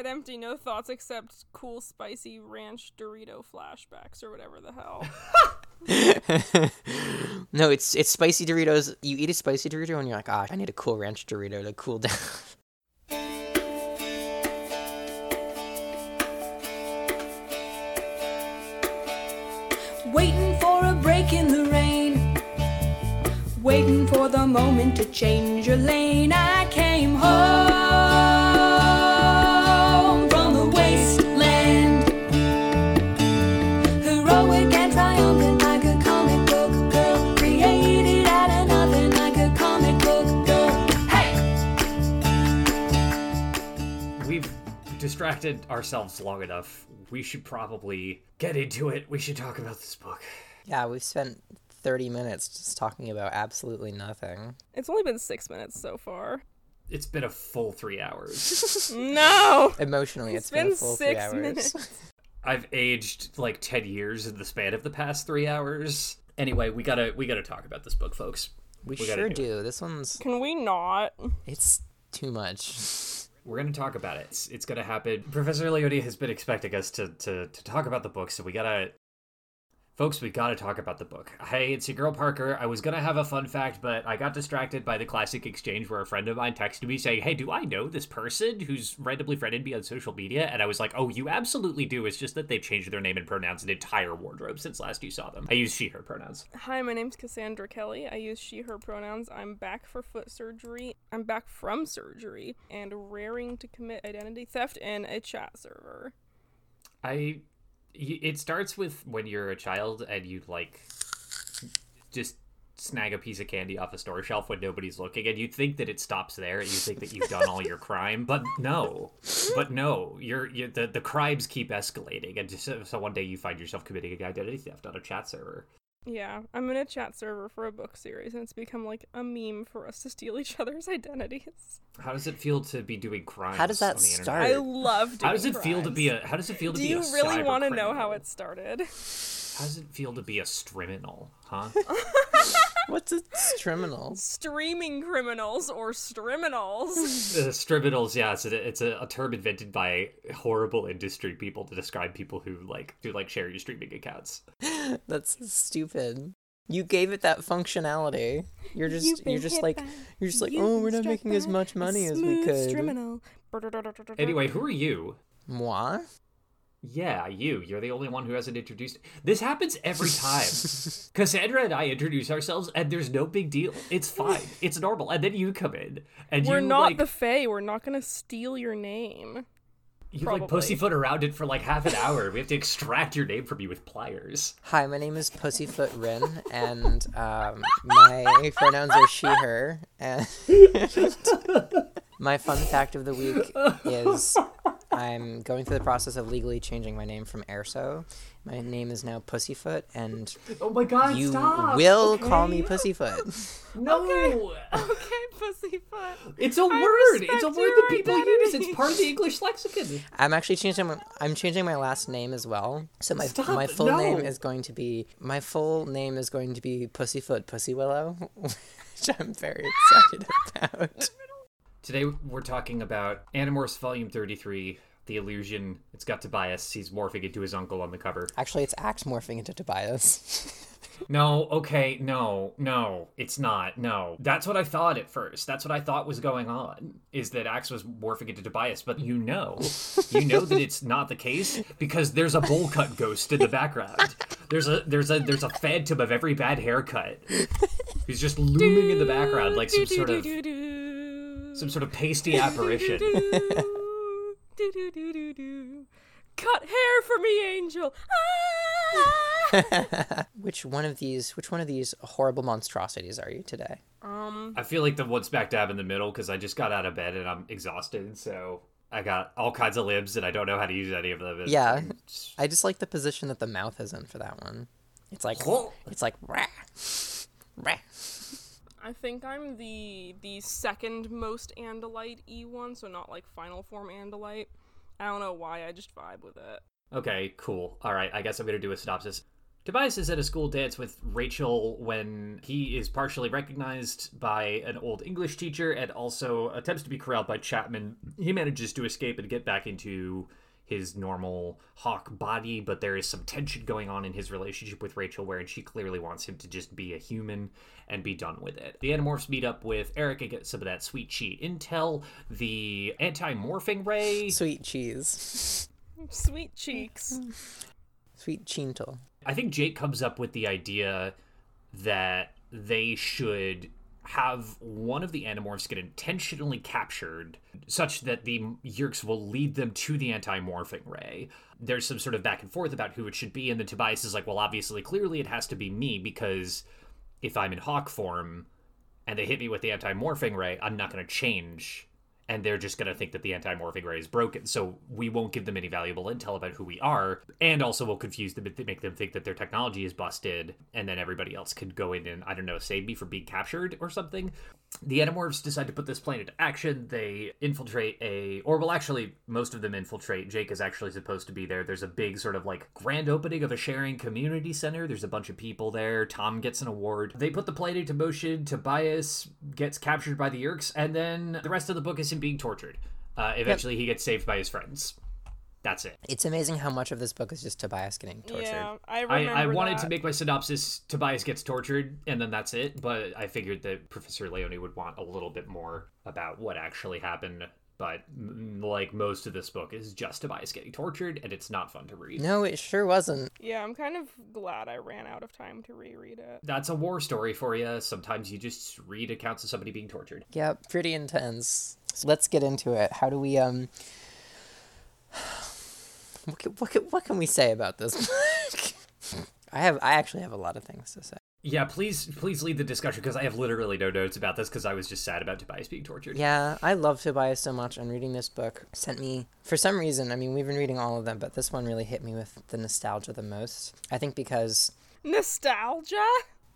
head empty, no thoughts except cool spicy ranch Dorito flashbacks or whatever the hell. no, it's it's spicy Doritos. You eat a spicy Dorito and you're like, ah, I need a cool ranch Dorito to cool down. Waiting for a break in the rain. Waiting for the moment to change your lane. I came home distracted ourselves long enough. We should probably get into it. We should talk about this book. yeah, we've spent 30 minutes just talking about absolutely nothing. It's only been six minutes so far. It's been a full three hours. No! Emotionally, it's it's been, been a full six three hours. minutes. I've aged like ten years in the span of the past three hours. Anyway, we gotta we gotta talk about this book, folks. We, We sure do do. This one's Can we not? it's too much. We're gonna talk about it. It's, it's gonna happen. Professor Leone has been expecting us to, to to talk about the book, so we gotta Folks, we gotta talk about the book. Hey, it's your girl Parker. I was gonna have a fun fact, but I got distracted by the classic exchange where a friend of mine texted me saying, Hey, do I know this person who's randomly friended me on social media? And I was like, Oh, you absolutely do. It's just that they've changed their name and pronouns and entire wardrobe since last you saw them. I use she, her pronouns. Hi, my name's Cassandra Kelly. I use she, her pronouns. I'm back for foot surgery. I'm back from surgery and raring to commit identity theft in a chat server. I it starts with when you're a child and you like just snag a piece of candy off a store shelf when nobody's looking and you think that it stops there and you think that you've done all your crime but no. But no. You're, you the, the crimes keep escalating and just, so one day you find yourself committing a identity theft on a chat server Yeah, I'm in a chat server for a book series, and it's become like a meme for us to steal each other's identities. how does it feel to be doing crimes How does that on the internet? start? I love doing how does it feel to be crimes. a how does it feel to Do be you really want to know how it started? how does it feel to be a striminal huh What's a criminal? Streaming criminals or striminals. Uh, striminals, yeah, it's a, it's a, a term invented by horrible industry people to describe people who like do like share your streaming accounts. That's stupid. You gave it that functionality. You're just you're just like you're just like oh we're not making as much money as we could. Striminal. Anyway, who are you? Moi? Yeah, you. You're the only one who hasn't introduced. This happens every time. Cassandra and I introduce ourselves, and there's no big deal. It's fine. It's normal. And then you come in, and We're you not like the Fae. We're not gonna steal your name. you like pussyfoot around it for like half an hour. We have to extract your name from you with pliers. Hi, my name is Pussyfoot Rin, and um, my pronouns are she, her. And my fun fact of the week is I'm going through the process of legally changing my name from Erso. My name is now Pussyfoot, and Oh my god! you stop! will call me? Pussyfoot. No. Okay, pussyfoot. It's a I word. It's a word that people use. It's part of the English lexicon. I'm actually changing. My, I'm changing my last name as well. So my Stop, my full name is going to be my full name is going to be Pussyfoot Pussywillow, which I'm very excited about. Today we're talking about Animorphs Volume 33, The Illusion. It's got Tobias. He's morphing into his uncle on the cover. Actually, it's Ax morphing into Tobias. No, okay, no, no, it's not. No. That's what I thought at first. That's what I thought was going on. Is that Ax was morphing into Tobias, but you know. You know that it's not the case because there's a bowl cut ghost in the background. There's a there's a there's a phantom of every bad haircut. He's just looming in the background like some sort of some sort of pasty apparition. Cut hair for me, Angel. Ah! which one of these? Which one of these horrible monstrosities are you today? um, I feel like the one smack dab in the middle because I just got out of bed and I'm exhausted, so I got all kinds of libs and I don't know how to use any of them. It's- Yeah, I just like the position that the mouth is in for that one. It's like Oh. it's like rah, rah. I think I'm the the second most Andalite E one, so not like final form Andalite. I don't know why, I just vibe with it. Okay, cool. All right, I guess I'm gonna do a synopsis. Tobias is at a school dance with Rachel when he is partially recognized by an old English teacher and also attempts to be corralled by Chapman. He manages to escape and get back into his normal hawk body, but there is some tension going on in his relationship with Rachel where she clearly wants him to just be a human and be done with it. The Animorphs meet up with Erek and get some of that sweet cheat intel. The anti-morphing ray Sweet cheese. Sweet cheeks. Sweet chinto. I think Jake comes up with the idea that they should have one of the Animorphs get intentionally captured such that the Yeerks will lead them to the anti-morphing ray. There's some sort of back and forth about who it should be, and then Tobias is like, well, obviously, clearly it has to be me because if I'm in Hawk form and they hit me with the anti-morphing ray, I'm not going to change and they're just going to think that the anti-morphing ray is broken. So we won't give them any valuable intel about who we are, and also we'll confuse them make them think that their technology is busted, and then everybody else could go in and I don't know save me from being captured or something. The Animorphs decide to put this plan into action. They infiltrate a, or well, actually, most of them infiltrate. Jake is actually supposed to be there. There's a big sort of like grand opening of a sharing community center. There's a bunch of people there. Tom gets an award. They put the plan into motion. Tobias gets captured by the Yeerks, and then the rest of the book is him being tortured. Uh, eventually, he gets saved by his friends. That's it. It's amazing how much of this book is just Tobias getting tortured. Yeah, I I, remember I wanted that. to make my synopsis Tobias gets tortured and then that's it, but I figured that Professor Leone would want a little bit more about what actually happened. But like most of this book is just Tobias getting tortured, and it's not fun to read. No, it sure wasn't. Yeah, I'm kind of glad I ran out of time to reread it. That's a war story for you. Sometimes you just read accounts of somebody being tortured. Yeah, pretty intense. So let's get into it. How do we um what can, what can, what can we say about this book? I have I actually have a lot of things to say. Yeah, please, please lead the discussion because I have literally no notes about this because I was just sad about Tobias being tortured. Yeah, I love Tobias so much, and reading this book sent me, for some reason, I mean, we've been reading all of them, but this one really hit me with the nostalgia the most. I think because, Nostalgia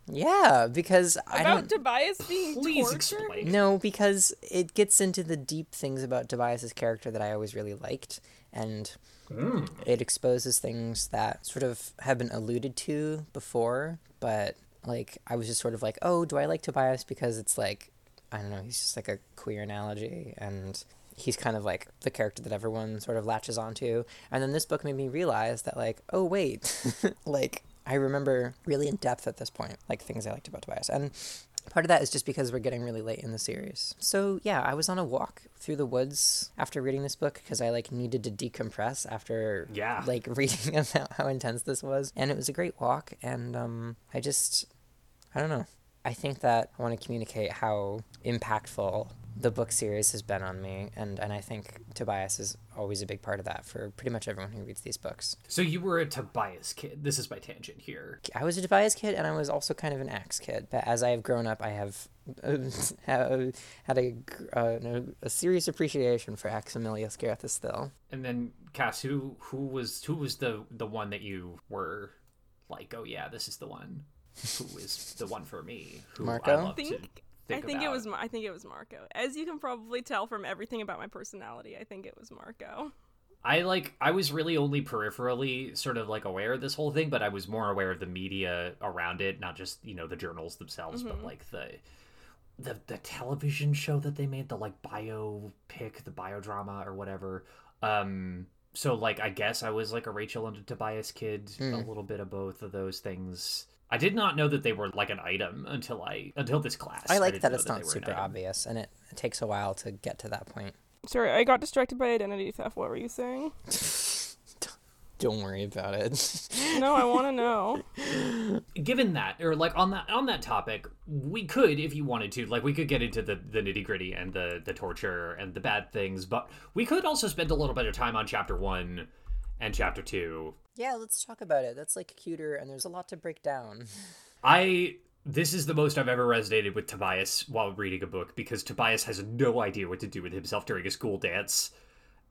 yeah, because I about don't. Tobias being Please tortured. explain. No, because it gets into the deep things about Tobias's character that I always really liked, and mm. it exposes things that sort of have been alluded to before, but like I was just sort of like, oh, do I like Tobias because it's like I don't know, he's just like a queer analogy and he's kind of like the character that everyone sort of latches onto. And then this book made me realize that like, oh wait, like I remember really in depth at this point, like things I liked about Tobias. And part of that is just because we're getting really late in the series. So yeah, I was on a walk through the woods after reading this book because I like needed to decompress after Yeah. like reading about how intense this was. And it was a great walk and um I just I don't know. I think that I want to communicate how impactful the book series has been on me and and I think Tobias is always a big part of that for pretty much everyone who reads these books. So you were a Tobias kid. This is my tangent here. I was a Tobias kid and I was also kind of an Ax kid. But as I have grown up, I have uh, had a, uh, a serious appreciation for Aximili-Esgarrouth-Isthill. And then Cass, who who was who was the the one that you were like, oh yeah, this is the one. Who is the one for me? Who Marco? I love I think, to I think think it was I think it was Marco. As you can probably tell from everything about my personality, I think it was Marco. I like I was really only peripherally sort of like aware of this whole thing, but I was more aware of the media around it, not just, you know, the journals themselves, but like the the the television show that they made, the like biopic, the biodrama or whatever. Um so like I guess I was like a Rachel and a Tobias kid, a little bit of both of those things. I did not know that they were like an item until I until this class. I like didn't that it's they not were an super obvious and it, it takes a while to get to that point. Sorry, I got distracted by identity theft. What were you saying? Don't worry about it. No, I want to know. given that or like on that on that topic we could if you wanted to like we could get into the the nitty gritty and the the torture and the bad things but we could also spend a little bit of time on chapter one and chapter two yeah, let's talk about it. That's like cuter and there's a lot to break down. i this is the most i've ever resonated with tobias while reading a book because tobias has no idea what to do with himself during a school dance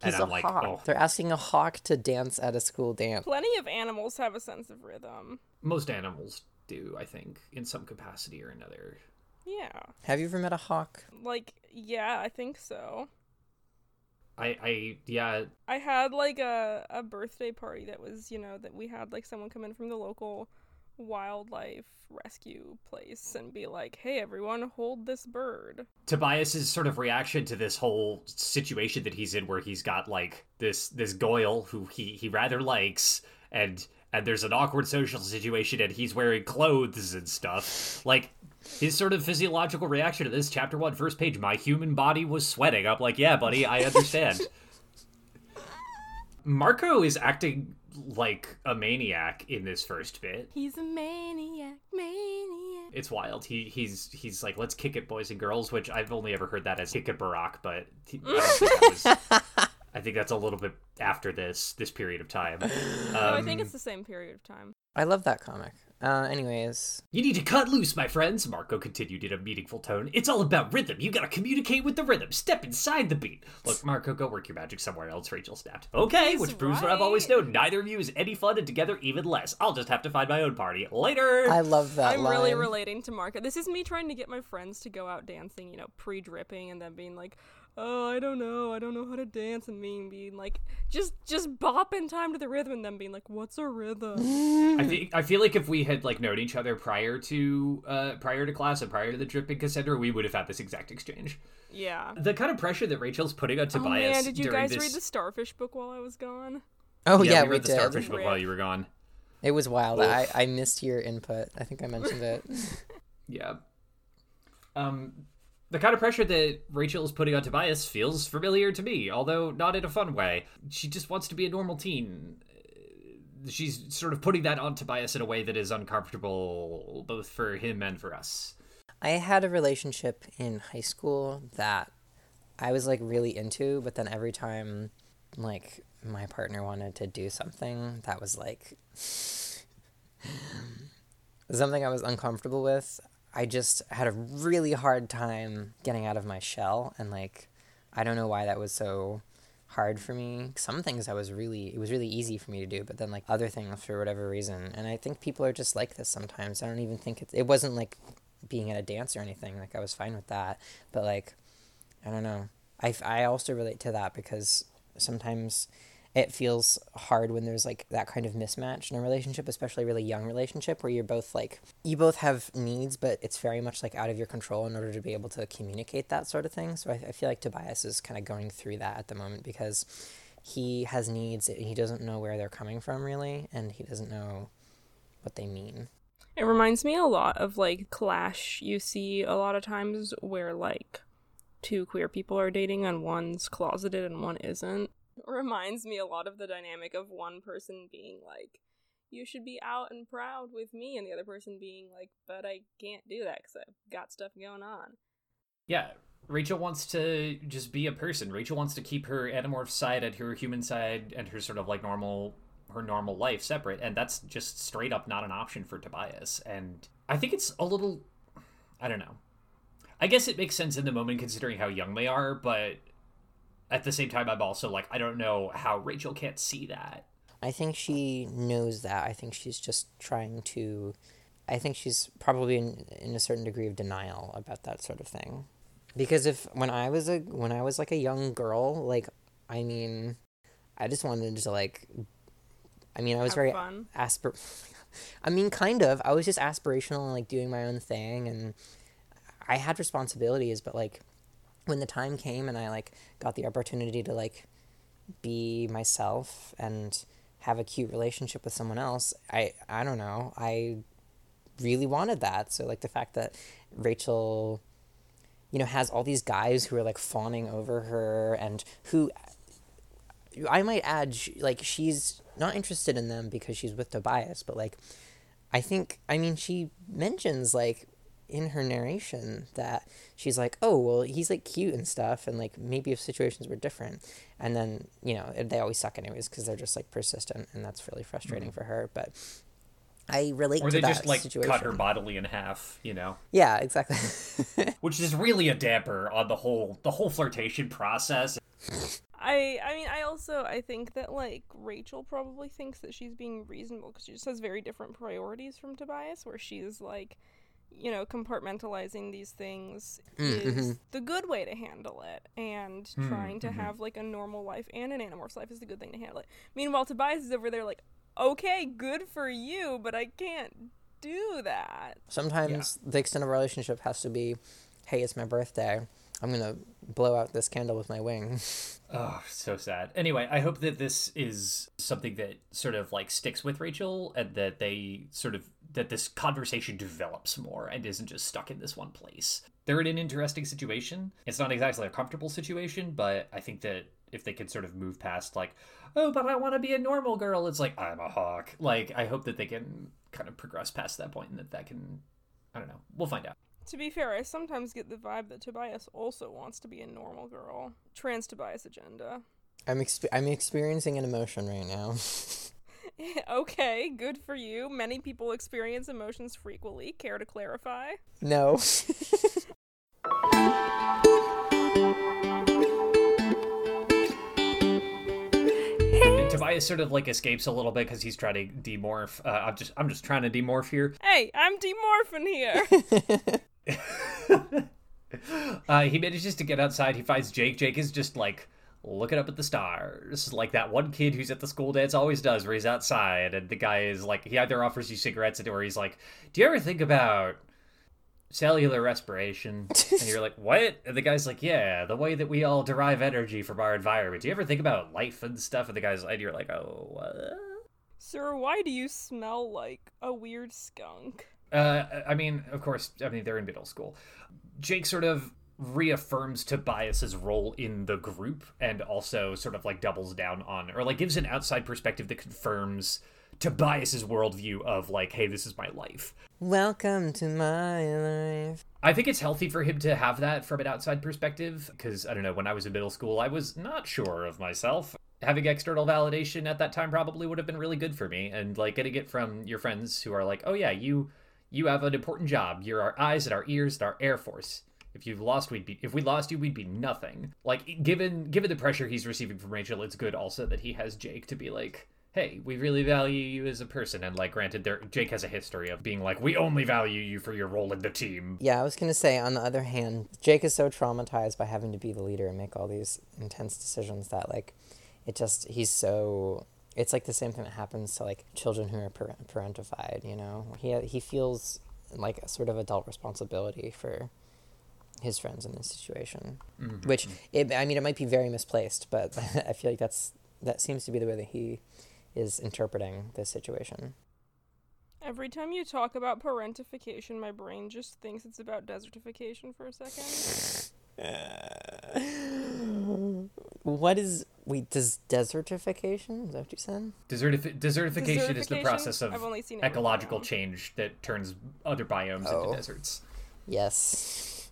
He's and i'm a like hawk. oh They're asking a hawk to dance at a school dance. Plenty of animals have a sense of rhythm. most animals do i think in some capacity or another Yeah. Have you ever met a hawk? Like, yeah, I think so. I i yeah I had like a, a birthday party that was, you know, that we had like someone come in from the local wildlife rescue place and be like, "Hey everyone, hold this bird." Tobias's sort of reaction to this whole situation that he's in where he's got like this this Goyle who he he rather likes and and there's an awkward social situation and he's wearing clothes and stuff. Like his sort of physiological reaction to this chapter one first page my human body was sweating. I'm like, "Yeah, buddy, I understand." Marco is acting like a maniac in this first bit. He's a maniac, maniac. It's wild. He he's he's like, let's kick it, boys and girls, which I've only ever heard that as kick it, Barack, but he- I, don't think that was- I think that's a little bit after this this period of time. Um, no, I think it's the same period of time. I love that comic. Uh, anyways, You need to cut loose, my friends, Marco continued in a meaningful tone. It's all about rhythm. You gotta communicate with the rhythm. Step inside the beat. Look, Marco, go work your magic somewhere else, Rachel snapped. Okay, He's which proves what I've always known. Neither of you is any fun and together even less. I'll just have to find my own party. Later! I love that I'm line. really relating to Marco. This is me trying to get my friends to go out dancing, you know, pre-dripping, and then being like, "Oh, I don't know, I don't know how to dance," and me being like, just just bop in time to the rhythm, and then being like, "What's a rhythm?" I think I feel like if we had like known each other prior to uh prior to class and prior to the dripping Cassandra, we would have had this exact exchange. yeah. The kind of pressure that Rachel's putting on Oh Tobias man, did you guys this read the Starfish book while I was gone? Oh yeah, yeah, we we, read the did. Starfish book Rip. while you were gone. It was wild. Oof. I, I missed your input. I think I mentioned it. Yeah. Um the kind of pressure that Rachel is putting on Tobias feels familiar to me, although not in a fun way. She just wants to be a normal teen. Uh, She's sort of putting that on Tobias in a way that is uncomfortable both for him and for us. I had a relationship in high school that I was like really into, but then every time like my partner wanted to do something that was like something I was uncomfortable with, I just had a really hard time getting out of my shell and like I don't know why that was so hard for me. Some things I was really it was really easy for me to do, but then like other things for whatever reason. And I think people are just like this sometimes. I don't even think it it wasn't like being at a dance or anything. Like I was fine with that, but like I don't know. I I also relate to that because sometimes it feels hard when there's like that kind of mismatch in a relationship, especially a really young relationship where you're both like you both have needs, but it's very much like out of your control in order to be able to communicate that sort of thing. So I, I feel like Tobias is kind of going through that at the moment because he has needs and he doesn't know where they're coming from really, and he doesn't know what they mean. It reminds me a lot of like Clash you see a lot of times where like two queer people are dating and one's closeted and one isn't. Reminds me a lot of the dynamic of one person being like, you should be out and proud with me, and the other person being like, but I can't do that because I've got stuff going on. Yeah, Rachel wants to just be a person. Rachel wants to keep her Animorph side and her human side and her sort of like normal her normal life separate, and that's just straight up not an option for Tobias. And I think it's a little I don't know. I guess it makes sense in the moment considering how young they are, but at the same time I'm also like I don't know how Rachel can't see that. I think she knows that. I think she's just trying to. I think she's probably in, in a certain degree of denial about that sort of thing. Because if when I was a when I was like a young girl, like I mean, I just wanted to like. I mean, I was Have very fun. aspir. I mean, kind of. I was just aspirational and like doing my own thing, and I had responsibilities. But like, when the time came and I like got the opportunity to like be myself and have a cute relationship with someone else, I I don't know. I really wanted that. So like the fact that Rachel you know has all these guys who are like fawning over her and who I might add like she's not interested in them because she's with Tobias, but like I think I mean she mentions like in her narration that she's like, "Oh, well, he's like cute and stuff and like maybe if situations were different." And then, you know, they always suck anyways because they're just like persistent and that's really frustrating mm-hmm. for her, but I relate Or to they just like situation. cut her bodily in half, you know. Yeah, exactly. Which is really a damper on the whole the whole flirtation process. I I mean I also I think that like Rachel probably thinks that she's being reasonable because she just has very different priorities from Tobias where she's like you know compartmentalizing these things mm, mm-hmm. is the good way to handle it and hmm, trying to mm-hmm. have like a normal life and an animorph's life is the good thing to handle it. Meanwhile Tobias is over there like okay good for you but I can't do that. Sometimes the extent of a relationship has to be, hey, it's my birthday. I'm gonna blow out this candle with my wing. Oh, so sad. Anyway, I hope that this is something that sort of like sticks with Rachel and that they sort of that this conversation develops more and isn't just stuck in this one place. They're in an interesting situation. It's not exactly a comfortable situation, but I think that if they could sort of move past like, oh, but I want to be a normal girl, it's like I'm a hawk. Like I hope that they can kind of progress past that point and that that can I don't know. We'll find out. To be fair, I sometimes get the vibe that Tobias also wants to be a normal girl. Trans Tobias agenda. I'm exp- I'm experiencing an emotion right now. okay, good for you. Many people experience emotions frequently. Care to clarify? no. And Tobias sort of like escapes a little bit because he's trying to demorph. Uh, I'm just I'm just trying to demorph here. Hey, I'm demorphing here. Uh, he manages to get outside. He finds Jake. Jake is just like looking up at the stars, like that one kid who's at the school dance always does, where he's outside and the guy is like, he either offers you cigarettes or he's like, "Do you ever think about cellular respiration?" and you're like, "What?" And the guy's like, "Yeah, the way that we all derive energy from our environment. Do you ever think about life and stuff?" And the guy's and you're like, "Oh, what?" Sir, why do you smell like a weird skunk? Uh, I mean, of course, I mean they're in middle school. Jake sort of reaffirms Tobias's role in the group and also sort of like doubles down on or like gives an outside perspective that confirms Tobias's worldview of like, hey, this is my life. Welcome to my life. I think it's healthy for him to have that from an outside perspective because I don't know, when I was in middle school, I was not sure of myself. Having external validation at that time probably would have been really good for me and like getting it from your friends who are like, "Oh yeah, you you have an important job. You're our eyes and our ears and our air force. If you've lost, we'd be if we lost you, we'd be nothing." Like given given the pressure he's receiving from Rachel, it's good also that he has Jake to be like, "Hey, we really value you as a person." And like granted there Jake has a history of being like, "We only value you for your role in the team." Yeah, I was gonna say. On the other hand, Jake is so traumatized by having to be the leader and make all these intense decisions that like, it just he's so. It's like the same thing that happens to like children who are par- parentified. You know, he he feels like a sort of adult responsibility for his friends in this situation, mm-hmm. which it, I mean, it might be very misplaced, but I feel like that's that seems to be the way that he is interpreting this situation. Every time you talk about parentification, my brain just thinks it's about desertification for a second. What is wait? Does desertification? Is that what you said? Desertif- desertification is the process of I've only seen it ecological change that turns other biomes Oh. into deserts. Yes.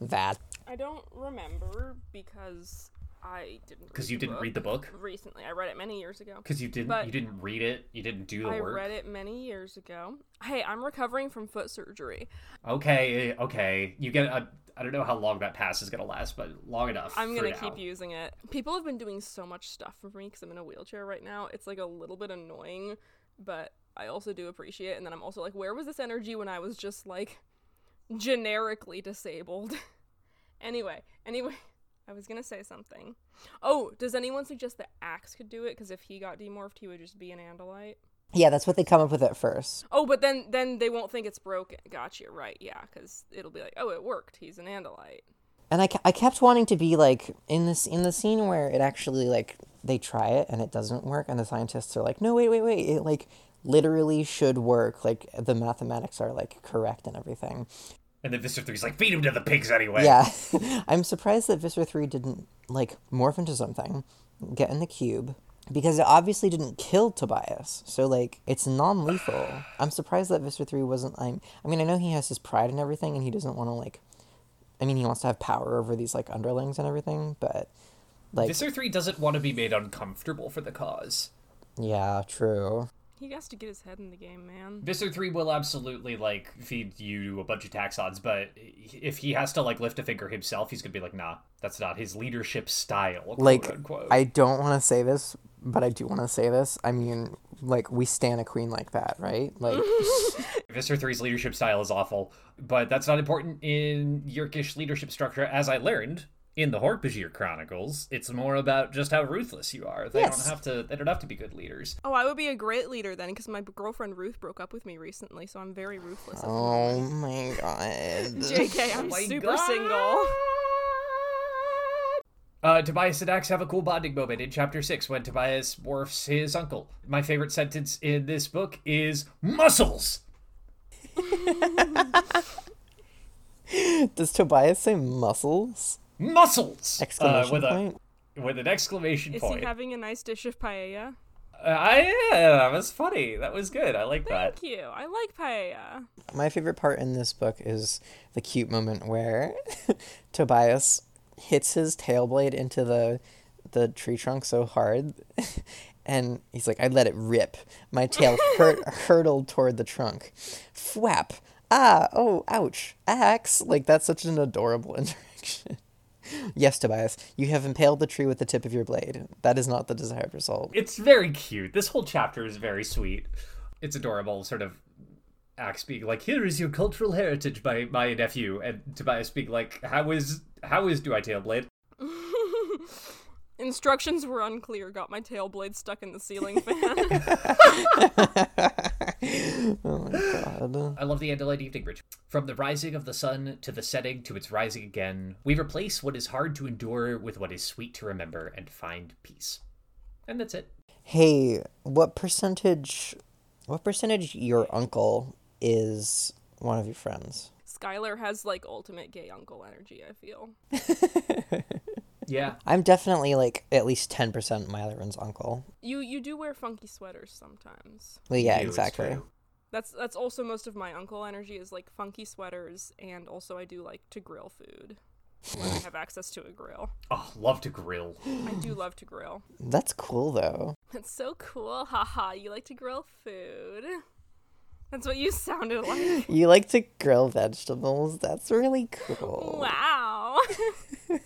That. I don't remember because I didn't. Because you the didn't book read the book. recently. I read it many years ago. Because you didn't But- you didn't read it. You didn't do the I work. I read it many years ago. Hey, I'm recovering from foot surgery. Okay, okay. You get a. I don't know how long that pass is gonna last, but long enough. I'm gonna keep using it. People have been doing so much stuff for me because I'm in a wheelchair right now. It's like a little bit annoying, but I also do appreciate. it. And then I'm also like, where was this energy when I was just like generically disabled? anyway, anyway, I was gonna say something. Oh, does anyone suggest that Ax could do it? Because if he got demorphed, he would just be an Andalite. Yeah, that's what they come up with at first. Oh, but then then they won't think it's broken. Gotcha, right? Yeah, because it'll be like, oh, it worked. He's an Andalite. And I, I kept wanting to be like in this in the scene where it actually like they try it and it doesn't work and the scientists are like no wait wait wait it like literally should work like the mathematics are like correct and everything And then Visser Three's like, feed him to the pigs anyway. yeah i'm surprised that visser 3 didn't like morph into something get in the cube because it obviously didn't kill tobias so like it's non-lethal i'm surprised that visser 3 wasn't i'm i mean i know he has his pride and everything and he doesn't want to like i mean he wants to have power over these like underlings and everything but like Visser Three doesn't want to be made uncomfortable for the cause. yeah true He has to get his head in the game, man. Visser Three will absolutely like feed you a bunch of Taxxons, but if he has to like lift a finger himself, he's gonna be like, nah, that's not his leadership style. Quote like unquote. I don't want to say this, but I do want to say this. I mean, like we stand a queen like that, right? Like Visser 3's leadership style is awful, but that's not important in Yeerkish leadership structure, as I learned in the Hork-Bajir Chronicles, it's more about just how ruthless you are. They Yes. don't have to. They don't have to be good leaders. Oh, I would be a great leader then, because my girlfriend Ruth broke up with me recently, so I'm very ruthless. Oh my god. JK, I'm my super God. single. Uh, Tobias and Dax have a cool bonding moment in chapter six when Tobias morphs his uncle. My favorite sentence in this book is muscles. Does Tobias say muscles? Muscles! Exclamation uh, with point. A, with an exclamation Is point. Is he having a nice dish of paella? Uh, I, yeah, that was funny. That was good. I like that. Thank you. I like paella. My favorite part in this book is the cute moment where Tobias hits his tail blade into the the tree trunk so hard and he's like I let it rip. My tail hurt hurtled toward the trunk. Fwap. Ah, oh, ouch. Ax. Like that's such an adorable interaction. Yes, Tobias, you have impaled the tree with the tip of your blade. That is not the desired result. It's very cute. This whole chapter is very sweet. It's adorable, sort of Ax being like, "Here is your cultural heritage, by my nephew," and Tobias being like, "How is how is do I tailblade?" Instructions were unclear. Got my tail blade stuck in the ceiling fan. Oh my god. I love the Andalite Evening Bridge. From the rising of the sun to the setting to its rising again, we replace what is hard to endure with what is sweet to remember and find peace. And that's it. Hey, what percentage what percentage your uncle is one of your friends? Skylar has like ultimate gay uncle energy, I feel. Yeah. I'm definitely like at least 10% Myleron's uncle. You you do wear funky sweaters sometimes. Well, yeah, You, exactly. That's that's also most of my uncle energy is like funky sweaters and also I do like to grill food. When I have access to a grill. Oh, love to grill. I do love to grill. That's cool though. That's so cool. Haha, you like to grill food. That's what you sounded like. You like to grill vegetables. That's really cool. Wow.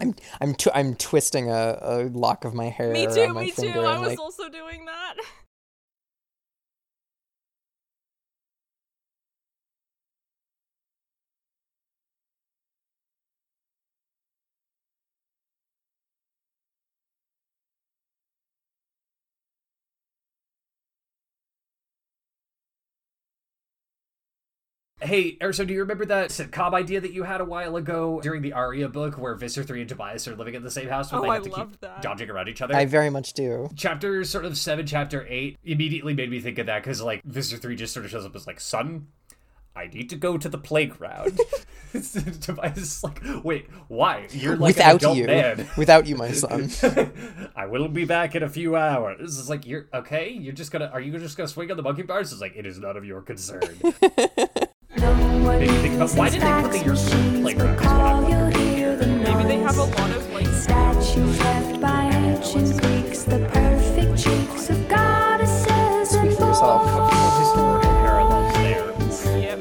I'm I'm tw- I'm twisting a, a lock of my hair me too, my me too. finger I was like also doing that. Hey, Erso, do you remember that sitcom idea that you had a while ago during the Aria book where Visser 3 and Tobias are living in the same house but Oh, they I have to keep that. dodging around each other? I very much do. chapter sort of 7 chapter 8 immediately made me think of that because like Visser 3 just sort of shows up as like son i need to go to the playground tobias is like wait why you're like an Without adult you. man Without you, my son. i will be back in a few hours it's like you're okay you're just gonna are you just gonna swing on the monkey bars it's like it is none of your concern Maybe you think about- why did they put the European playground is what I'm wondering. Maybe they have a lot of like Statues left by ancient Greeks, the perfect cheeks of goddesses and Speak for yourself. historical parallels there Yep.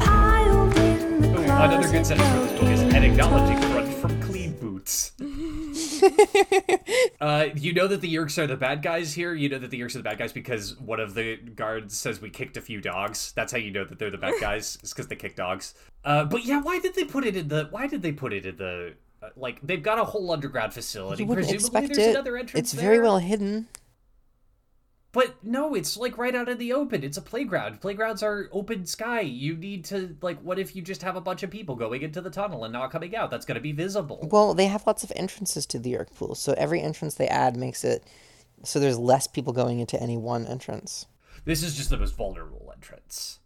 piled in the Ooh, another good closet sentence for this book is an acknowledging crunch from clean boots. uh, you know that the Yeerks are the bad guys here. You know that the Yeerks are the bad guys because one of the guards says we kicked a few dogs. That's how you know that they're the bad guys. It's because they kick dogs. Uh, but yeah, why did they put it in the? Why did they put it in the? Uh, like they've got a whole underground facility. You wouldn't Presumably, expect there's it. another entrance. It's very well hidden. But no, it's like right out in the open. It's a playground. Playgrounds are open sky. You need to like what if you just have a bunch of people going into the tunnel and not coming out? That's going to be visible. Well, they have lots of entrances to the Yeerk pool, so every entrance they add makes it so there's less people going into any one entrance. This is just the most vulnerable entrance.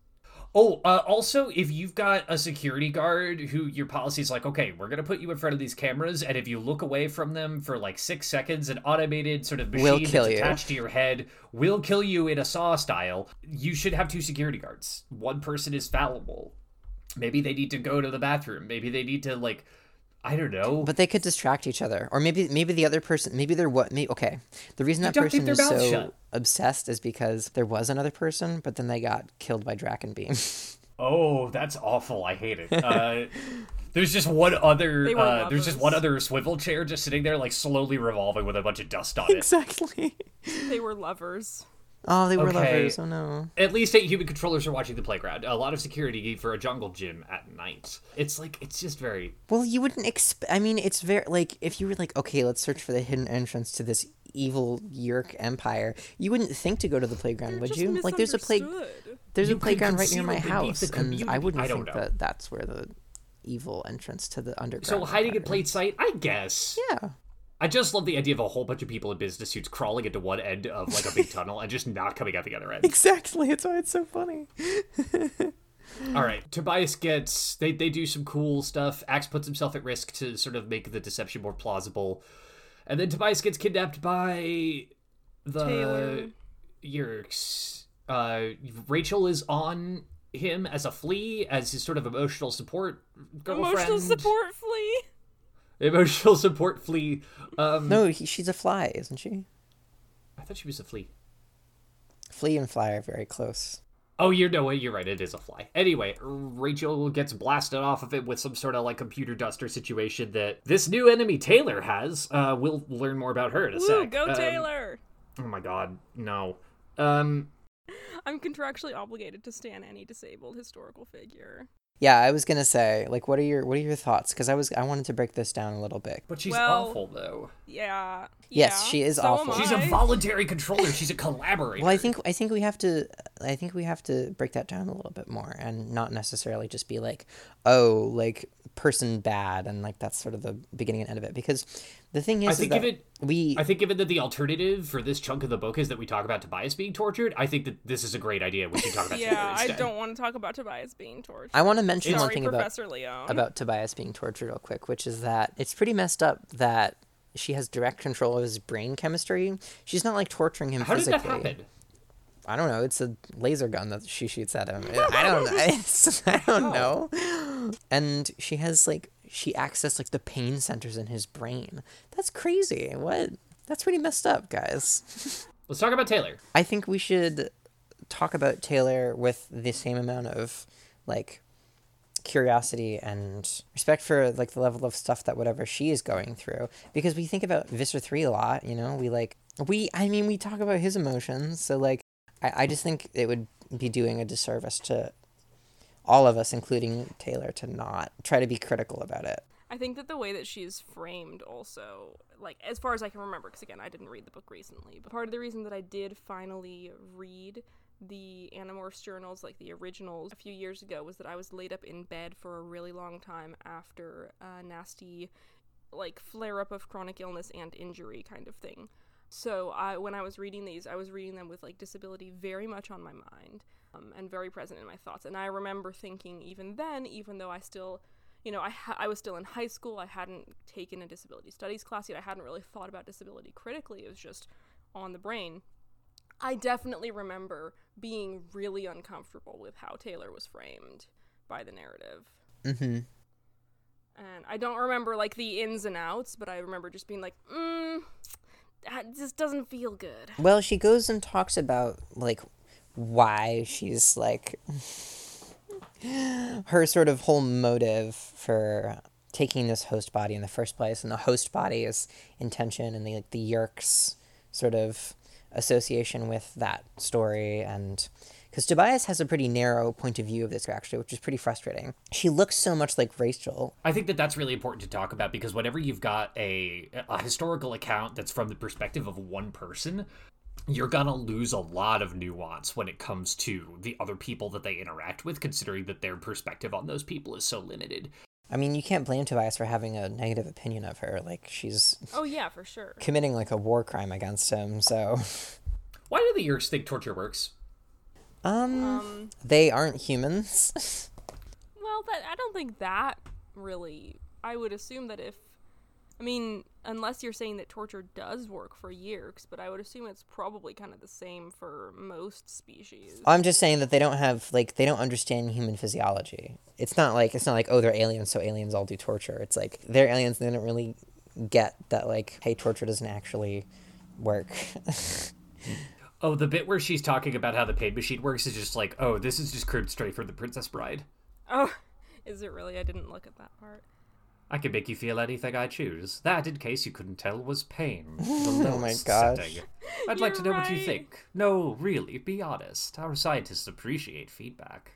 Oh, uh, also, if you've got a security guard who your policy is like, okay, we're gonna put you in front of these cameras, and if you look away from them for like six seconds, an automated sort of machine Will kill that's you. attached to your head will kill you in a saw style. You should have two security guards. One person is fallible. Maybe they need to go to the bathroom. Maybe they need to like, I don't know. But they could distract each other, or maybe maybe the other person, maybe they're what? Maybe, okay, the reason that person their is so shut. obsessed is because there was another person, but then they got killed by Dracon beam. Oh, that's awful. I hate it. Uh, there's just one other. They were Uh, there's just one other swivel chair just sitting there, like slowly revolving with a bunch of dust on it. exactly. They were lovers. Oh, they were Okay. lovers. Oh no. At least eight human controllers are watching the playground. A lot of security for a jungle gym at night. It's like it's just very Well, you wouldn't expect. I mean, it's very like if you were like, okay, let's search for the hidden entrance to this evil Yeerk empire. You wouldn't think to go to the playground, You're would just you? Like, there's a play. There's You a playground right near my conceal it beneath house, and I wouldn't I don't think know. that that's where the evil entrance to the underground. so hiding in empire plain sight. I guess. Yeah. I just love the idea of a whole bunch of people in business suits crawling into one end of like a big tunnel and just not coming out the other end. Exactly. It's why it's so funny. All right, Tobias gets they they do some cool stuff. Ax puts himself at risk to sort of make the deception more plausible, and then Tobias gets kidnapped by the Taylor. Yeerks. Uh, Rachel is on him as a flea, as his sort of emotional support girlfriend. Emotional support flea. Emotional support flea. Um, No, he, she's a fly, isn't she? I thought she was a flea. Flea and fly are very close. Oh, you're no way. You're right. It is a fly. Anyway, Rachel gets blasted off of it with some sort of like computer duster situation that this new enemy Taylor has. Uh, we'll learn more about her in a Woo, sec. go Um, Taylor. oh my god, no. Um, I'm contractually obligated to stand any disabled historical figure. Yeah, I was gonna say, like, what are your what are your thoughts? Because I was I wanted to break this down a little bit. but she's Well- awful though. Yeah. Yes, yeah, she is so awful. She's a voluntary controller. She's a collaborator. Well, I think I think we have to I think we have to break that down a little bit more and not necessarily just be like, oh, like person bad and like that's sort of the beginning and end of it. Because the thing is, I is think that given we I think given that the alternative for this chunk of the book is that we talk about Tobias being tortured, I think that this is a great idea. We should talk about Taylor Yeah, I don't want to talk about Tobias being tortured. I want to mention one Sorry, thing about Professor Leon. about Tobias being tortured real quick, which is that it's pretty messed up that she has direct control of his brain chemistry. She's not like torturing him How did physically. that happen? I don't know. It's a laser gun that she shoots at him. I don't know. I don't oh. know. And she has like she accessed like the pain centers in his brain. That's crazy. What? That's pretty messed up, guys. Let's talk about Taylor. I think we should talk about Taylor with the same amount of like curiosity and respect for like the level of stuff that whatever she is going through because we think about Visser 3 a lot, you know? We like we I mean we talk about his emotions, so like I, I just think it would be doing a disservice to all of us, including Taylor, to not try to be critical about it. I think that the way that she's framed also, like as far as I can remember, because again I didn't read the book recently, but part of the reason that I did finally read the Animorphs journals, like the originals, a few years ago, was that I was laid up in bed for a really long time after a nasty, like flare up of chronic illness and injury kind of thing. So I, when I was reading these, I was reading them with like disability very much on my mind um, and very present in my thoughts. And I remember thinking even then, even though I still you know, I ha- I was still in high school. I hadn't taken a disability studies class yet. I hadn't really thought about disability critically. It was just on the brain. I definitely remember being really uncomfortable with how Taylor was framed by the narrative. Mm-hmm. And I don't remember like the ins and outs, but I remember just being like, mm, that just doesn't feel good. Well, she goes and talks about like why she's like her sort of whole motive for taking this host body in the first place, and the host body's intention and the like the Yeerk's sort of association with that story and because Tobias has a pretty narrow point of view of this actually, which is pretty frustrating. She looks so much like Rachel. I think that that's really important to talk about because whenever you've got a a historical account that's from the perspective of one person, you're gonna lose a lot of nuance when it comes to the other people that they interact with, considering that their perspective on those people is so limited. I mean, you can't blame Tobias for having a negative opinion of her. Like she's Oh yeah, for sure. committing like a war crime against him. So, Why do the Yeerks think torture works? um, Um, they aren't humans. Well, that I don't think that really. I would assume that if, I mean, unless you're saying that torture does work for Yeerks, but I would assume it's probably kind of the same for most species. I'm just saying that they don't have like they don't understand human physiology. It's not like it's not like oh they're aliens, so aliens all do torture. It's like they're aliens. And they don't really get that like hey torture doesn't actually work. Oh, the bit where she's talking about how the paid machine works is just like, oh, this is just cribbed straight from the Princess Bride. Oh, is it really? I didn't look at that part. I can make you feel anything I choose. That, in case you couldn't tell, was pain. The oh my gosh. setting. I'd like to know You're what you think. No, really, be honest. Our scientists appreciate feedback.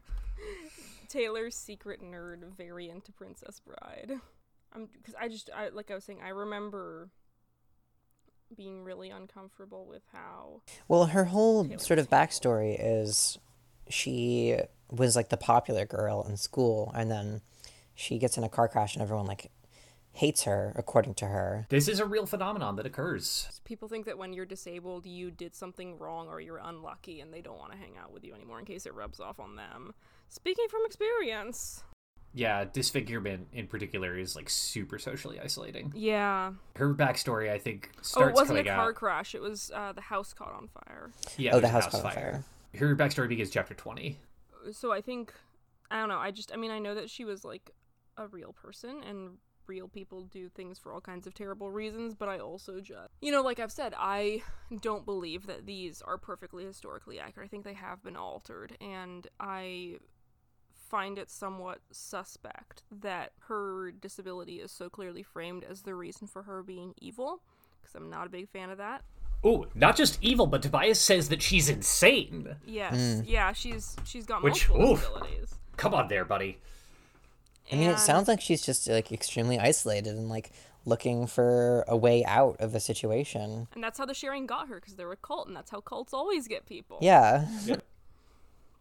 Taylor's secret nerd variant to Princess Bride. I'm because I just I like I was saying I remember being really uncomfortable with how Well, her whole Taylor sort of backstory is she was like the popular girl in school, and then she gets in a car crash, and everyone like hates her, according to her. This is a real phenomenon that occurs. people think that when you're disabled you did something wrong or you're unlucky and they don't want to hang out with you anymore in case it rubs off on them. Speaking from experience. Yeah, disfigurement in particular is like super socially isolating. Yeah. Her backstory, I think, starts Oh, it wasn't a car out. crash. It was uh, the house caught on fire. Yeah, Oh, the there's a house caught on fire. Her backstory begins chapter twenty. so I think I don't know. I just I mean I know that she was like a real person and real people do things for all kinds of terrible reasons, but I also just you know like I've said I don't believe that these are perfectly historically accurate. I think they have been altered and I find it somewhat suspect that her disability is so clearly framed as the reason for her being evil because I'm not a big fan of that. Oh, not just evil, but Tobias says that she's insane. Yes, hmm. yeah, she's she's got Which- multiple oof. disabilities. Come on there, buddy. I mean, it sounds like she's just like extremely isolated and like looking for a way out of a situation. And that's how the sharing got her, because they're a cult, and that's how cults always get people. Yeah.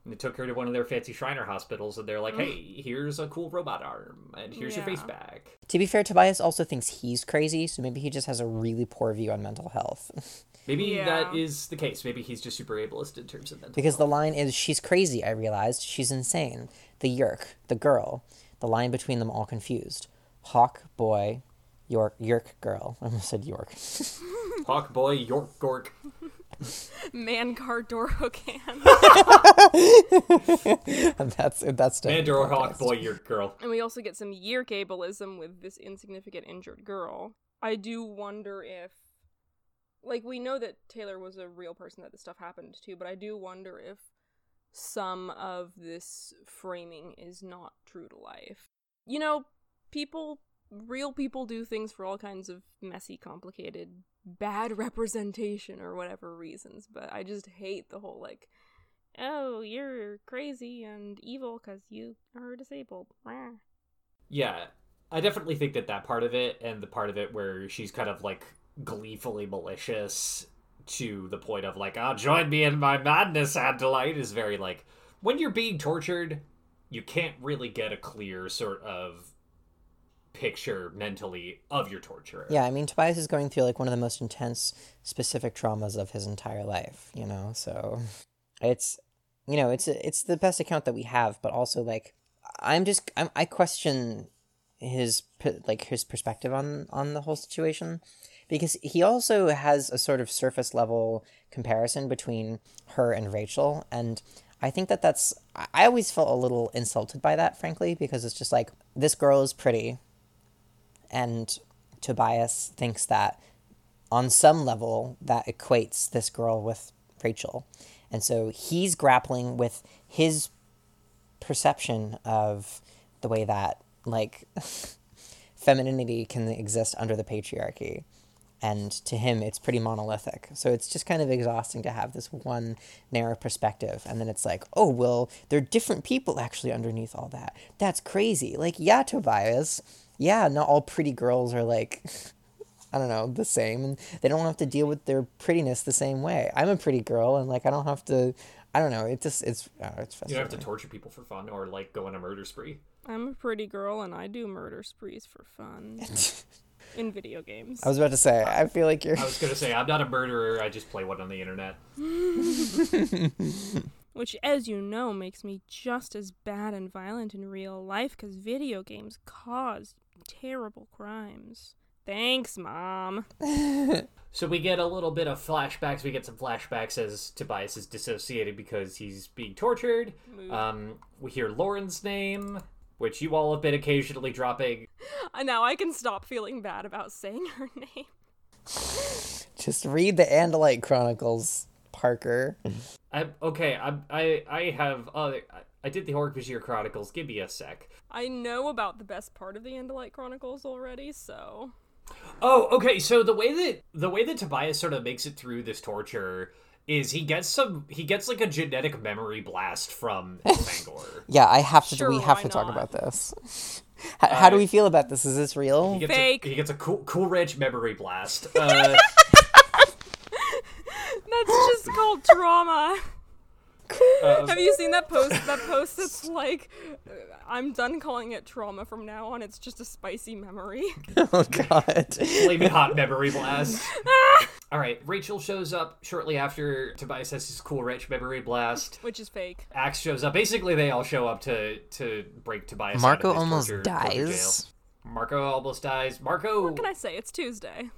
And they took her to one of their fancy Shriner hospitals, and they're like, Mm. "Hey, here's a cool robot arm, and here's your face Yeah. back." To be fair, Tobias also thinks he's crazy, so maybe he just has a really poor view on mental health. Maybe Yeah. that is the case. Maybe he's just super ableist in terms of mental. because the line is, she's crazy, I realized. She's insane. The Yeerk, the girl. The line between them all confused. Hawk, boy, York, York girl. I almost said York. Hawk boy, York Gork. Man car door hook hand. that's that's definitely Mandor Hawk boy, York girl. and we also get some year ableism with this insignificant injured girl. I do wonder if. Like, we know that Taylor was a real person that this stuff happened to, but I do wonder if some of this framing is not true to life. You know, people, real people do things for all kinds of messy, complicated, bad representation or whatever reasons, but I just hate the whole, like, oh, you're crazy and evil because you are disabled. Yeah, I definitely think that that part of it, and the part of it where she's kind of like gleefully malicious to the point of like, "Ah, join me in my madness, Adelaide," is very like when you're being tortured, you can't really get a clear sort of picture mentally of your torturer. Yeah, I mean, Tobias is going through like one of the most intense specific traumas of his entire life, you know. So it's you know, it's it's the best account that we have, but also like I'm just I'm, I question his like his perspective on on the whole situation because he also has a sort of surface level comparison between her and Rachel and I think that that's I always felt a little insulted by that frankly because it's just like this girl is pretty and Tobias thinks that on some level that equates this girl with Rachel. And so he's grappling with his perception of the way that like femininity can exist under the patriarchy. And to him it's pretty monolithic. So it's just kind of exhausting to have this one narrow perspective and then it's like, "Oh, well, there are different people actually underneath all that." That's crazy. Like, yeah, Tobias. Yeah, not all pretty girls are like I don't know, the same and they don't have to deal with their prettiness the same way. I'm a pretty girl and like I don't have to I don't know, it just it's uh, it's You don't have to torture people for fun or like go on a murder spree. I'm a pretty girl and I do murder sprees for fun in video games. I was about to say, I feel like you're I was gonna say I'm not a murderer. I just play one on the internet. Which, as you know, makes me just as bad and violent in real life because video games cause terrible crimes. Thanks, Mom. So we get a little bit of flashbacks. We get some flashbacks as Tobias is dissociated because he's being tortured. Um, we hear Lauren's name, which you all have been occasionally dropping. Now I can stop feeling bad about saying her name. just read the Andalite Chronicles, Parker. I okay. I I I have other. I, I did the Hork-Bajir Chronicles. Give me a sec. I know about the best part of the Andalite Chronicles already, so. Oh, okay. So the way that the way that Tobias sort of makes it through this torture is he gets some he gets like a genetic memory blast from Fangor. Yeah, I have to. Sure, we have why to talk about this. H- how do Uh, we feel about this? Is this real? He gets Fake. A, he gets a cool cool ranch memory blast. Uh, That's just called trauma. Um, Have you seen that post? That post that's like, uh, I'm done calling it trauma from now on. It's just a spicy memory. oh God. flaming hot memory blast. All right, Rachel shows up shortly after Tobias has his cool rich memory blast. Which is fake. Ax shows up. Basically, they all show up to to break Tobias. Marco out of his almost torture- torture jail. dies. Marco almost dies. Marco What can I say? It's Tuesday.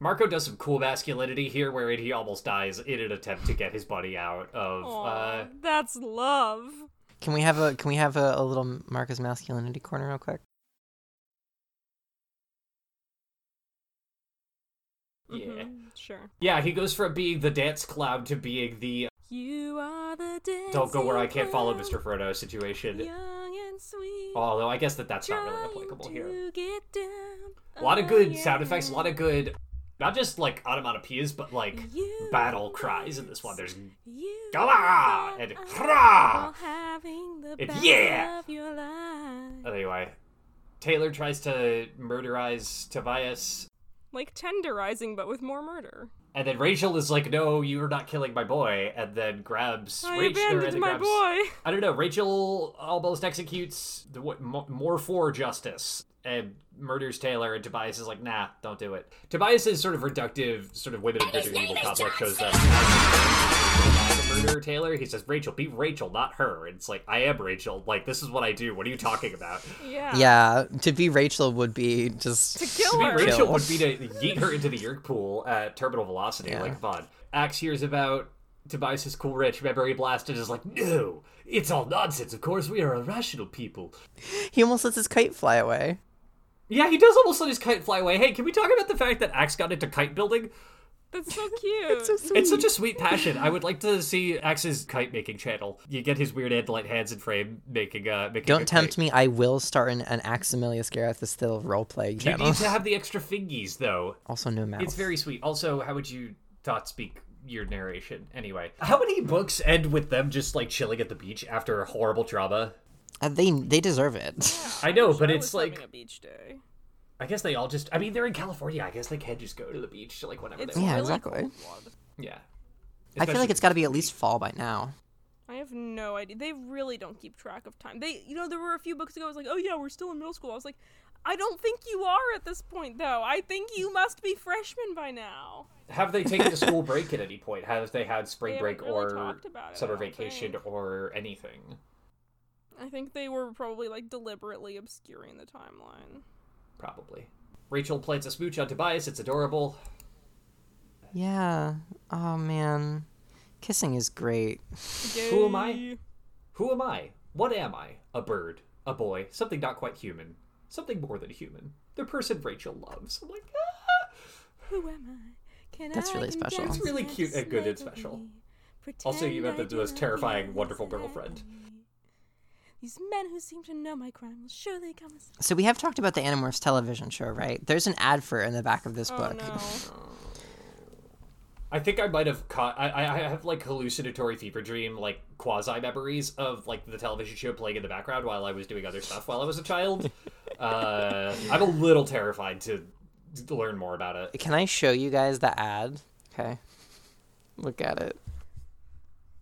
Marco does some cool masculinity here, where he almost dies in an attempt to get his buddy out of. Aw, Uh, that's love. Can we have a Can we have a, a little Marco's masculinity corner real quick? yeah, Mhm, Sure. yeah. He goes from being the dance clown to being the You are the dancing "don't go where I can't follow Mr. Frodo" situation. Young and sweet. Although I guess that that's not really applicable here. get down. A lot of good sound effects, a lot of good, not just like onomatopoeias, but like You battle cries in this one. There's You Gala and all hurrah! having the And best yeah! of your life. anyway. Taylor tries to murderize Tobias, Like tenderizing, but with more murder. and then Rachel is like, "No, you are not killing my boy," and then grabs I Rachel. and abandoned then my grabs- boy. I don't know. Rachel almost executes the what, more for justice and murders Taylor, and Tobias is like, "Nah, don't do it." Tobias's sort of reductive, sort of women of good and evil complex shows up. To murder Taylor, he says, "Rachel, be Rachel, not her." And it's like, "I am Rachel. Like this is what I do. What are you talking about?" Yeah. Yeah, to be Rachel would be just To kill her. To be. Rachel Kill. would be to yeet her into the Yeerk pool at terminal velocity. Yeah. Like, fun. Ax hears about Tobias's cool rich memory blast and is like, "No, it's all nonsense. Of course, we are irrational people." He almost lets his kite fly away. Yeah, he does almost let his kite fly away. Hey, can we talk about the fact that Ax got into kite building? That's so cute. so sweet. It's such a sweet passion. I would like to see Ax's kite making channel. You get his weird Andalite hands and frame making uh making Don't a tempt kite. me. I will start an, an Aximili-Esgarrouth-Isthill roleplay You channel. need to have the extra fingies though. Also, no mouth. It's very sweet. Also, how would you thought speak your narration anyway? How many books end with them just like chilling at the beach after a horrible trauma? Uh, they they deserve it. I know, but it's like a beach day. I guess they all just. I mean, they're in California. I guess they can just go to the beach like whenever It's they Yeah, want. really exactly. cold blood. Yeah. I feel like it's got to be at least fall by now. I have no idea. They really don't keep track of time. They, you know, there were a few books ago. I was like, oh yeah, we're still in middle school. I was like, I don't think you are at this point, though. I think you must be freshmen by now. Have they taken a school break at any point? Have they had spring They break really or talked about it, I summer vacation or anything? I think they were probably like deliberately obscuring the timeline. Probably. Rachel plants a smooch on Tobias. It's adorable. Yeah. Oh man, kissing is great. Who am I? Who am I? What am I? A bird, a boy, something not quite human, something more than human. The person Rachel loves. I'm like, ah! Who am I? Can That's I really special. down It's really cute and good and special. me? Also, you met the most terrifying, wonderful exactly. girlfriend. These men who seem to know my crime will surely come. As- So we have talked about the Animorphs television show, right? There's an ad for it in the back of this oh book. no! I think I might have caught. I, I I have like hallucinatory fever dream, like quasi memories of like the television show playing in the background while I was doing other stuff while I was a child. uh, I'm a little terrified to, to learn more about it. Can I show you guys the ad? Okay. Look at it.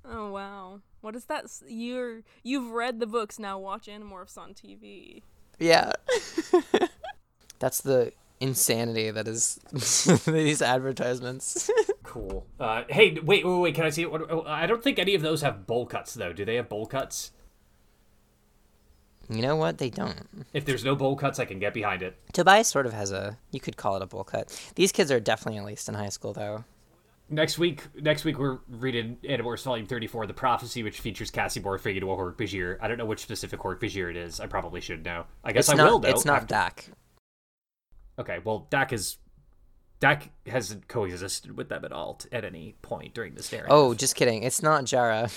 Oh wow! What is that? You're you've read the books now. Watch Animorphs on TV. Yeah. That's the insanity that is these advertisements. Cool. Uh, hey, wait, wait, wait. Can I see it? What- oh, I don't think any of those have bowl cuts though. Do they have bowl cuts? you know what? They don't. If there's no bowl cuts, I can get behind it. Tobias sort of has a. You could call it a bowl cut. These kids are definitely at least in high school, though. Next week, next week we're reading Animorphs Volume 34, The Prophecy, which features Cassie morphing into a Hork Bajir. I don't know which specific Hork Bajir it is. I probably should know. I guess It's I not. will know. it's not Dak. Okay, well, Dak is Dak hasn't coexisted with them at all t- at any point during this narrative. Oh, just kidding. It's not Jara.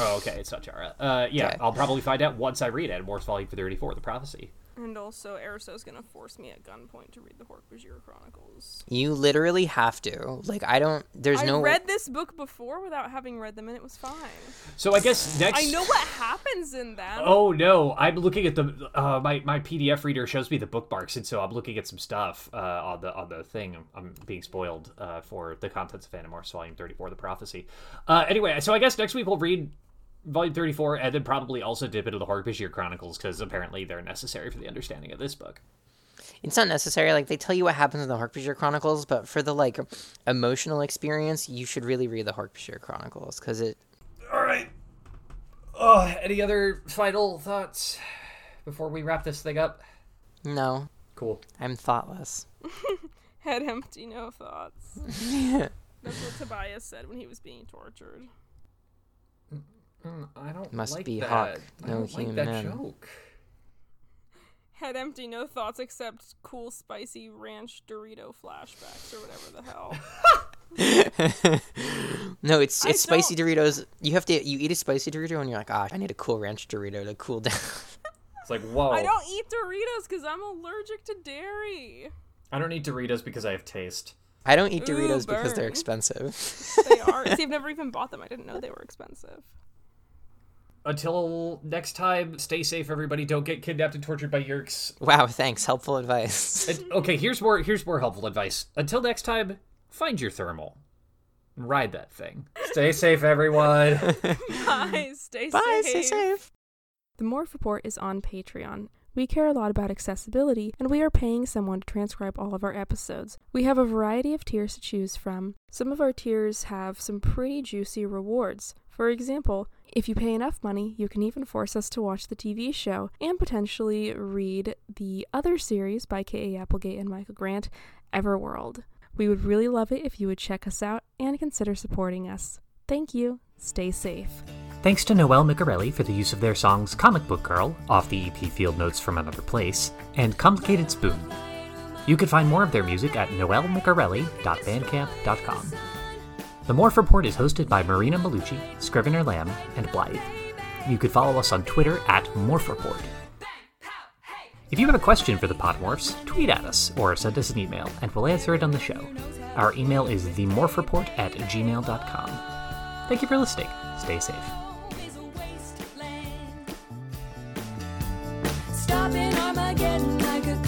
Oh, okay, it's not Jara. Uh, yeah, Okay. I'll probably find out once I read Animorphs Volume 34, The Prophecy. And also, Eriso's gonna force me at gunpoint to read the Hork-Bajir Chronicles. You literally have to. Like I don't. There's I no. I read this book before without having read them, and it was fine. So I guess next. I know what happens in them. Oh no! I'm looking at the uh, my my PDF reader shows me the bookmarks, and so I'm looking at some stuff uh, on the on the thing. I'm, I'm being spoiled uh, for the contents of Animorphs Volume 34, the prophecy. Uh, anyway, so I guess next week we'll read Volume 34, and then probably also dip into the Hork-Bajir Chronicles because apparently they're necessary for the understanding of this book. It's not necessary. Like they tell you what happens in the Hork-Bajir Chronicles, but for the like emotional experience, you should really read the Hork-Bajir Chronicles because it. All right. Oh, any other final thoughts before we wrap this thing up? No, Cool. I'm thoughtless. Head empty, no thoughts. That's what Tobias said when he was being tortured. Mm, I don't Must like be that. Hawk, I no don't like that human. joke. Head empty, no thoughts except cool, spicy ranch Dorito flashbacks or whatever the hell. no, it's I it's spicy Doritos. You have to you eat a spicy Dorito and you're like, ah, I need a cool ranch Dorito to cool down. It's like whoa. I don't eat Doritos because I'm allergic to dairy. I don't eat Doritos because I have taste. I don't eat Ooh, Doritos because they're expensive. They are. See, I've never even bought them. I didn't know they were expensive. Until next time, stay safe, everybody. Don't get kidnapped and tortured by Yeerks. wow, thanks. Helpful advice. And- okay, here's more. Here's more helpful advice. Until next time, find your thermal. and Ride that thing. Stay safe, everyone. Bye. Stay safe. Bye, safe. stay safe. The Morph Report is on Patreon. We care a lot about accessibility, and we are paying someone to transcribe all of our episodes. We have a variety of tiers to choose from. Some of our tiers have some pretty juicy rewards. For example, if you pay enough money, you can even force us to watch the TV show and potentially read the other series by K.A. Applegate and Michael Grant, Everworld. We would really love it if you would check us out and consider supporting us. Thank you. Stay safe. Thanks to Noelle Micarelli for the use of their songs Comic Book Girl, off the EP Field Notes from Another Place, and Complicated Spoon. You can find more of their music at noellemicarelli.bandcamp.com. The Morph Report is hosted by Marina Maulucci, Scrivener Lamb, and Blythe. You could follow us on Twitter at Morph Report. If you have a question for the Podimorphs, tweet at us or send us an email, and we'll answer it on the show. Our email is themorphreport at gmail.com. Thank you for listening. Stay safe. Armageddon like a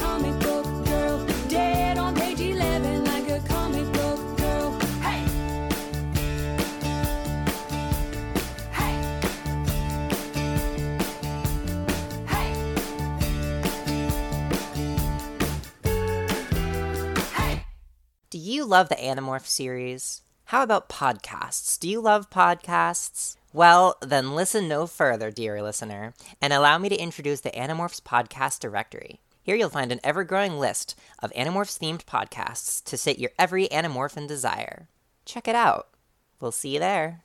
you love the Animorph series? How about podcasts? Do you love podcasts? Well, then listen no further, dear listener, and allow me to introduce the Animorphs Podcast Directory. Here you'll find an ever growing list of Animorphs themed podcasts to sate your every Animorphin desire. Check it out. We'll see you there.